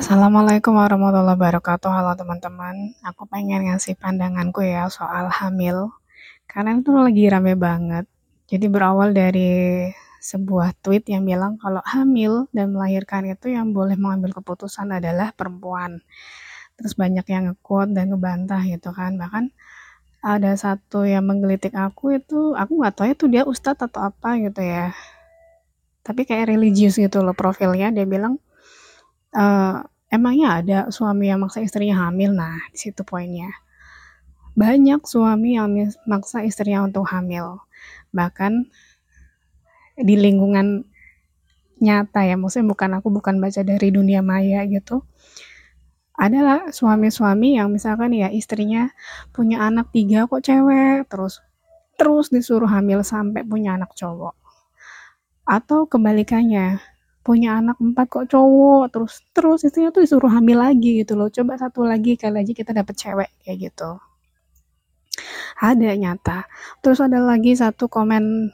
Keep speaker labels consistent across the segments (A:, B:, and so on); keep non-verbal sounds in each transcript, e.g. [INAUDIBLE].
A: Assalamualaikum warahmatullahi wabarakatuh. Halo teman-teman. Aku pengen ngasih pandanganku ya soal hamil. Karena itu lagi rame banget. Jadi berawal dari sebuah tweet yang bilang kalau hamil dan melahirkan itu yang boleh mengambil keputusan adalah perempuan. Terus banyak yang ngekut dan ngebantah gitu kan. Bahkan ada satu yang menggelitik aku itu, aku nggak tahu itu dia ustadz atau apa gitu ya. Tapi kayak religius gitu loh profilnya. Dia bilang, uh, emangnya ada suami yang maksa istrinya hamil? Nah, di situ poinnya. Banyak suami yang maksa istrinya untuk hamil. Bahkan di lingkungan nyata ya, maksudnya bukan aku bukan baca dari dunia maya gitu. Adalah suami-suami yang misalkan ya istrinya punya anak tiga kok cewek, terus terus disuruh hamil sampai punya anak cowok. Atau kebalikannya, punya anak empat kok cowok terus terus istrinya tuh disuruh hamil lagi gitu loh. Coba satu lagi kali aja kita dapet cewek kayak gitu. Ada nyata. Terus ada lagi satu komen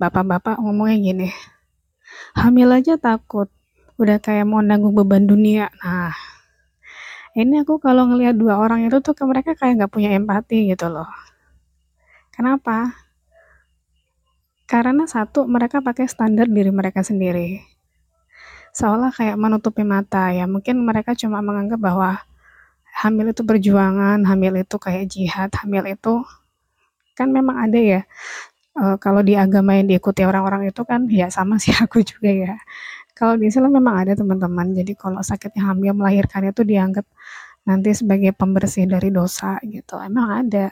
A: bapak-bapak ngomongnya gini hamil aja takut udah kayak mau nanggung beban dunia. Nah ini aku kalau ngelihat dua orang itu tuh ke mereka kayak nggak punya empati gitu loh. Kenapa? Karena satu mereka pakai standar diri mereka sendiri seolah kayak menutupi mata ya. Mungkin mereka cuma menganggap bahwa hamil itu perjuangan hamil itu kayak jihad hamil itu kan memang ada ya. E, kalau di agama yang diikuti orang-orang itu kan ya sama [LAUGHS] sih aku juga ya. Kalau di Islam memang ada teman-teman. Jadi kalau sakitnya hamil melahirkan itu dianggap nanti sebagai pembersih dari dosa gitu. Emang ada.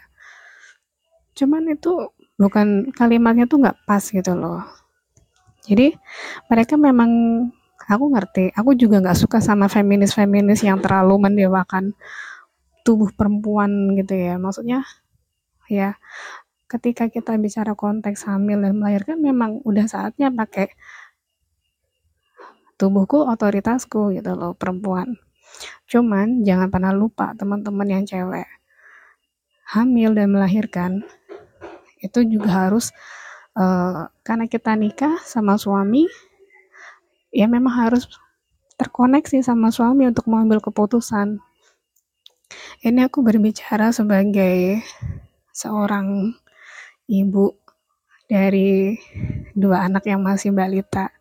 A: Cuman itu bukan kalimatnya tuh nggak pas gitu loh. Jadi mereka memang aku ngerti. Aku juga nggak suka sama feminis-feminis yang terlalu mendewakan tubuh perempuan gitu ya. Maksudnya ya ketika kita bicara konteks hamil dan melahirkan memang udah saatnya pakai tubuhku otoritasku gitu loh perempuan. Cuman jangan pernah lupa teman-teman yang cewek. Hamil dan melahirkan itu juga harus uh, karena kita nikah sama suami ya memang harus terkoneksi sama suami untuk mengambil keputusan. Ini aku berbicara sebagai seorang ibu dari dua anak yang masih balita.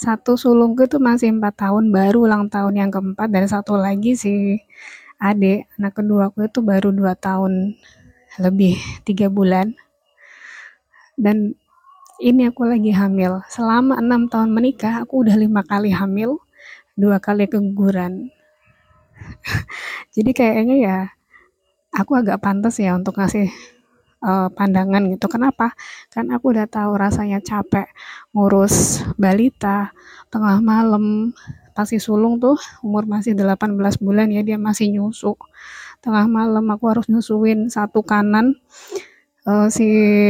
A: Satu sulungku itu masih empat tahun, baru ulang tahun yang keempat, dan satu lagi si adik, anak kedua aku itu baru dua tahun lebih, tiga bulan. Dan ini aku lagi hamil. Selama enam tahun menikah, aku udah lima kali hamil, dua kali keguguran. [LAUGHS] Jadi kayaknya ya, aku agak pantas ya untuk ngasih uh, pandangan gitu. Kenapa? Kan aku udah tahu rasanya capek ngurus balita tengah malam pasti sulung tuh umur masih 18 bulan ya dia masih nyusu tengah malam aku harus nyusuin satu kanan uh, si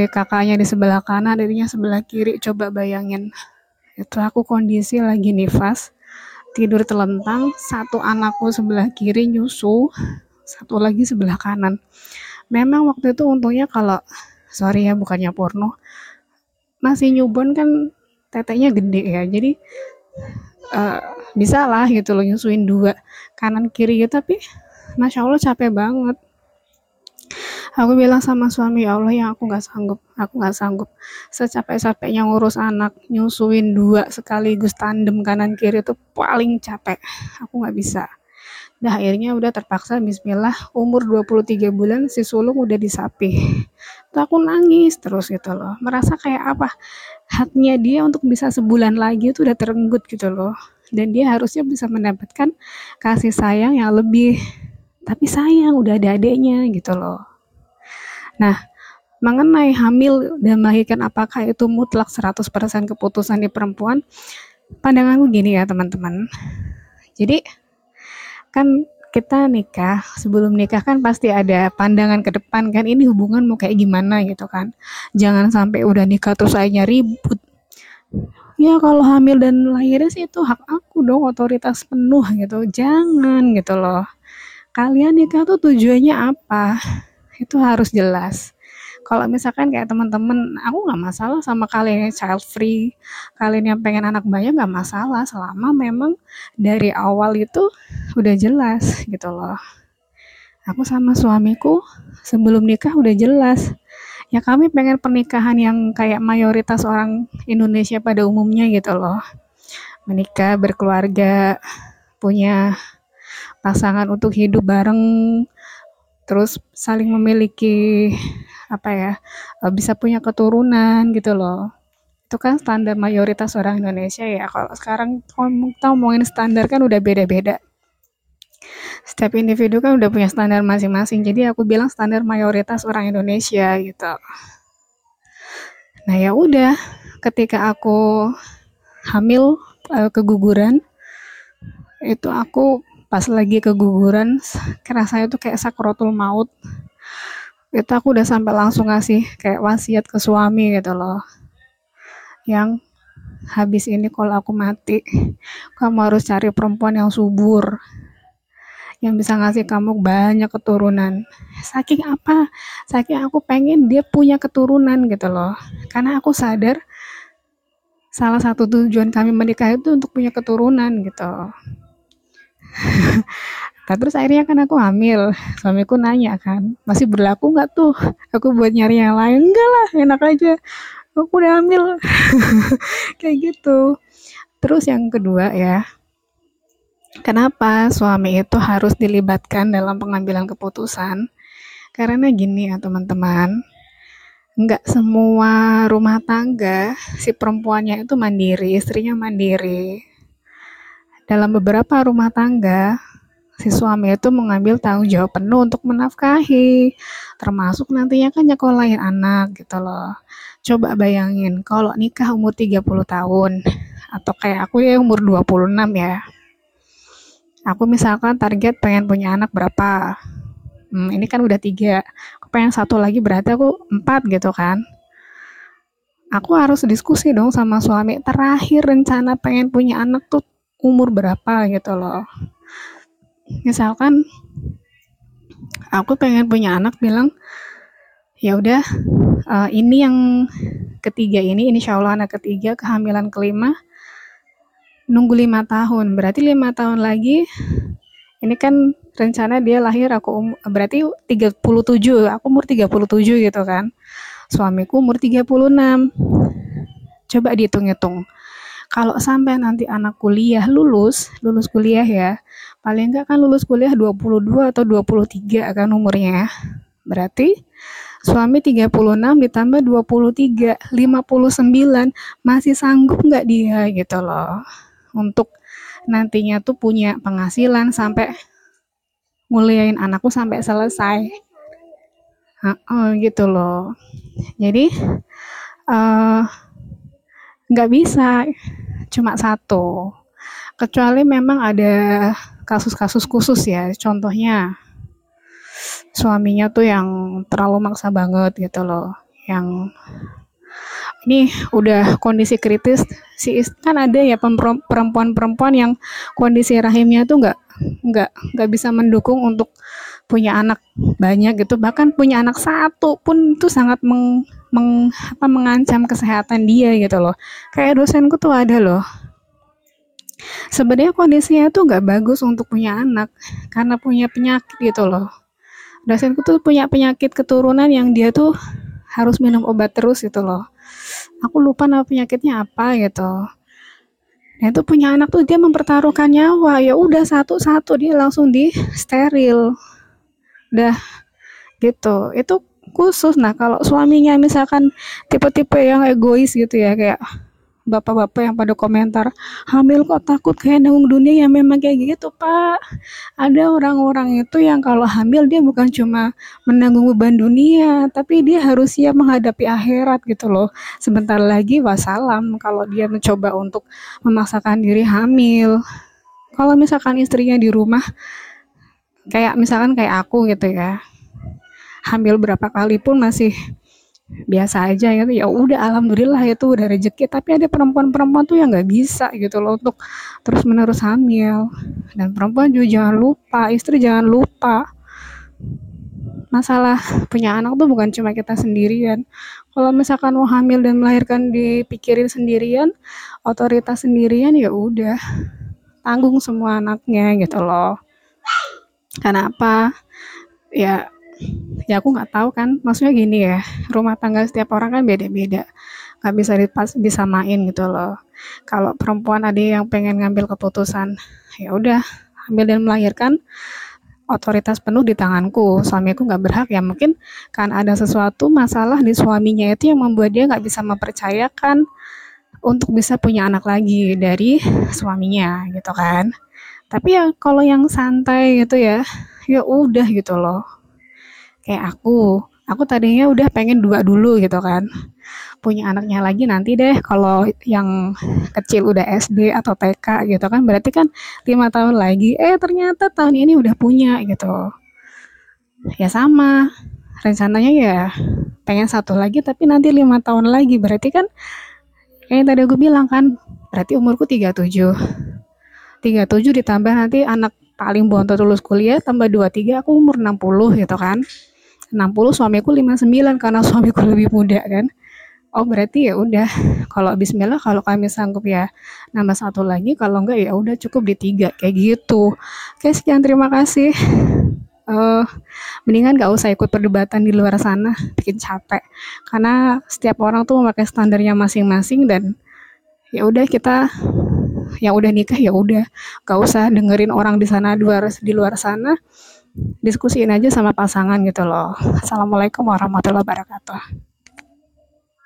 A: kakaknya di sebelah kanan, adiknya sebelah kiri. Coba bayangin, itu aku kondisi lagi nifas, tidur telentang, satu anakku sebelah kiri nyusu, satu lagi sebelah kanan. Memang waktu itu untungnya kalau sorry ya bukannya porno, masih nyubon kan tetenya gede ya, jadi uh, bisa lah gitu loh nyusuin dua kanan kiri gitu. Tapi masya allah capek banget Aku bilang sama suami, ya Allah yang aku nggak sanggup, aku nggak sanggup. Secapek-capeknya ngurus anak, nyusuin dua sekaligus tandem kanan kiri itu paling capek. Aku nggak bisa. Nah akhirnya udah terpaksa bismillah umur 23 bulan si sulung udah disapi. Tuh aku nangis terus gitu loh. Merasa kayak apa? Haknya dia untuk bisa sebulan lagi itu udah terenggut gitu loh. Dan dia harusnya bisa mendapatkan kasih sayang yang lebih. Tapi sayang udah ada adeknya gitu loh. Nah, mengenai hamil dan melahirkan apakah itu mutlak 100% keputusan di perempuan? Pandanganku gini ya, teman-teman. Jadi kan kita nikah, sebelum nikah kan pasti ada pandangan ke depan kan ini hubungan mau kayak gimana gitu kan. Jangan sampai udah nikah terus akhirnya ribut. Ya kalau hamil dan lahirnya sih itu hak aku dong, otoritas penuh gitu. Jangan gitu loh. Kalian nikah tuh tujuannya apa? Itu harus jelas. Kalau misalkan kayak teman-teman aku nggak masalah sama kalian yang child free. Kalian yang pengen anak banyak nggak masalah selama memang dari awal itu udah jelas gitu loh. Aku sama suamiku sebelum nikah udah jelas. Ya kami pengen pernikahan yang kayak mayoritas orang Indonesia pada umumnya gitu loh. Menikah berkeluarga punya pasangan untuk hidup bareng terus saling memiliki apa ya eh, bisa punya keturunan gitu loh. Itu kan standar mayoritas orang Indonesia ya. Kalau sekarang kita ngomongin standar kan udah beda-beda. Setiap individu kan udah punya standar masing-masing. Jadi aku bilang standar mayoritas orang Indonesia gitu. Nah ya udah. Ketika aku hamil uh, keguguran itu aku pas lagi keguguran kerasa itu kayak sakrotul maut. Itu aku udah sampai langsung ngasih kayak wasiat ke suami gitu loh. Yang habis ini kalau aku mati kamu harus cari perempuan yang subur yang bisa ngasih kamu banyak keturunan. Saking apa? Saking aku pengen dia punya keturunan gitu loh. Karena aku sadar salah satu tujuan kami menikah itu untuk punya keturunan gitu [LAUGHS] nah, terus akhirnya kan aku hamil. Suamiku nanya kan masih berlaku nggak tuh? Aku buat nyari yang lain. Enggak lah enak aja. Aku udah hamil. [LAUGHS] Kayak gitu. Terus yang kedua ya kenapa suami itu harus dilibatkan dalam pengambilan keputusan? Karena gini ya teman-teman nggak semua rumah tangga si perempuannya itu mandiri istrinya mandiri dalam beberapa rumah tangga, si suami itu mengambil tanggung jawab penuh untuk menafkahi, termasuk nantinya kan nyekolahin anak gitu loh. Coba bayangin kalau nikah umur 30 tahun atau kayak aku ya umur 26 ya. Aku misalkan target pengen punya anak berapa? Hmm, ini kan udah tiga. Aku pengen satu lagi berarti aku empat gitu kan. Aku harus diskusi dong sama suami. Terakhir rencana pengen punya anak tuh umur berapa gitu loh. Misalkan aku pengen punya anak bilang ya udah uh, ini yang ketiga ini insya Allah anak ketiga kehamilan kelima nunggu lima tahun. Berarti lima tahun lagi ini kan rencana dia lahir aku um, berarti 37 aku umur 37 gitu kan. Suamiku umur 36 coba dihitung-hitung kalau sampai nanti anak kuliah lulus, lulus kuliah ya, paling enggak kan lulus kuliah 22 atau 23 kan umurnya. Berarti suami 36 ditambah 23, 59 masih sanggup nggak dia gitu loh. Untuk nantinya tuh punya penghasilan sampai muliain anakku sampai selesai. Uh, gitu loh. Jadi uh, nggak bisa cuma satu. Kecuali memang ada kasus-kasus khusus ya contohnya suaminya tuh yang terlalu maksa banget gitu loh. Yang ini udah kondisi kritis si kan ada ya perempuan-perempuan yang kondisi rahimnya tuh nggak nggak nggak bisa mendukung untuk punya anak banyak gitu. Bahkan punya anak satu pun itu sangat meng meng, apa, mengancam kesehatan dia gitu loh. Kayak dosenku tuh ada loh. Sebenarnya kondisinya tuh nggak bagus untuk punya anak karena punya penyakit gitu loh. Dosenku tuh punya penyakit keturunan yang dia tuh harus minum obat terus gitu loh. Aku lupa nama penyakitnya apa gitu. Nah itu punya anak tuh dia mempertaruhkan nyawa ya udah satu-satu dia langsung di steril. Udah gitu. Itu khusus. Nah, kalau suaminya misalkan tipe-tipe yang egois gitu ya, kayak bapak-bapak yang pada komentar, hamil kok takut kayak nanggung dunia ya memang kayak gitu, Pak. Ada orang-orang itu yang kalau hamil dia bukan cuma menanggung beban dunia, tapi dia harus siap menghadapi akhirat gitu loh. Sebentar lagi wassalam kalau dia mencoba untuk memaksakan diri hamil. Kalau misalkan istrinya di rumah, kayak misalkan kayak aku gitu ya, hamil berapa kali pun masih biasa aja gitu ya udah alhamdulillah itu udah rezeki. Tapi ada perempuan-perempuan tuh yang nggak bisa gitu loh untuk terus menerus hamil. Dan perempuan juga jangan lupa istri jangan lupa. Masalah punya anak tuh bukan cuma kita sendirian. Kalau misalkan mau hamil dan melahirkan dipikirin sendirian otoritas sendirian ya udah. Tanggung semua anaknya gitu loh. Kenapa ya ya aku nggak tahu kan. Maksudnya gini ya rumah tangga setiap orang kan beda-beda. Nggak bisa dipas disamain gitu loh. Kalau perempuan ada yang pengen ngambil keputusan ya udah hamil dan melahirkan otoritas penuh di tanganku. Suamiku nggak berhak ya. Mungkin kan ada sesuatu masalah di suaminya itu yang membuat dia nggak bisa mempercayakan untuk bisa punya anak lagi dari suaminya gitu kan. Tapi ya kalau yang santai gitu ya ya udah gitu loh kayak aku aku tadinya udah pengen dua dulu gitu kan. Punya anaknya lagi nanti deh kalau yang kecil udah SD atau TK gitu kan berarti kan lima tahun lagi eh ternyata tahun ini udah punya gitu. Ya sama rencananya ya pengen satu lagi tapi nanti lima tahun lagi berarti kan kayak tadi aku bilang kan berarti umurku 37 37 ditambah nanti anak paling bontot lulus kuliah tambah 23 aku umur 60 gitu kan 60 suamiku 59 karena suamiku lebih muda kan? Oh berarti ya udah kalau Bismillah kalau kami sanggup ya nambah satu lagi kalau enggak ya udah cukup di tiga kayak gitu. Oke sekian terima kasih. Uh, mendingan gak usah ikut perdebatan di luar sana bikin capek. Karena setiap orang tuh memakai standarnya masing-masing dan ya udah kita yang udah nikah ya udah. Gak usah dengerin orang di sana di luar di luar sana diskusiin aja sama pasangan gitu loh. Assalamualaikum warahmatullahi wabarakatuh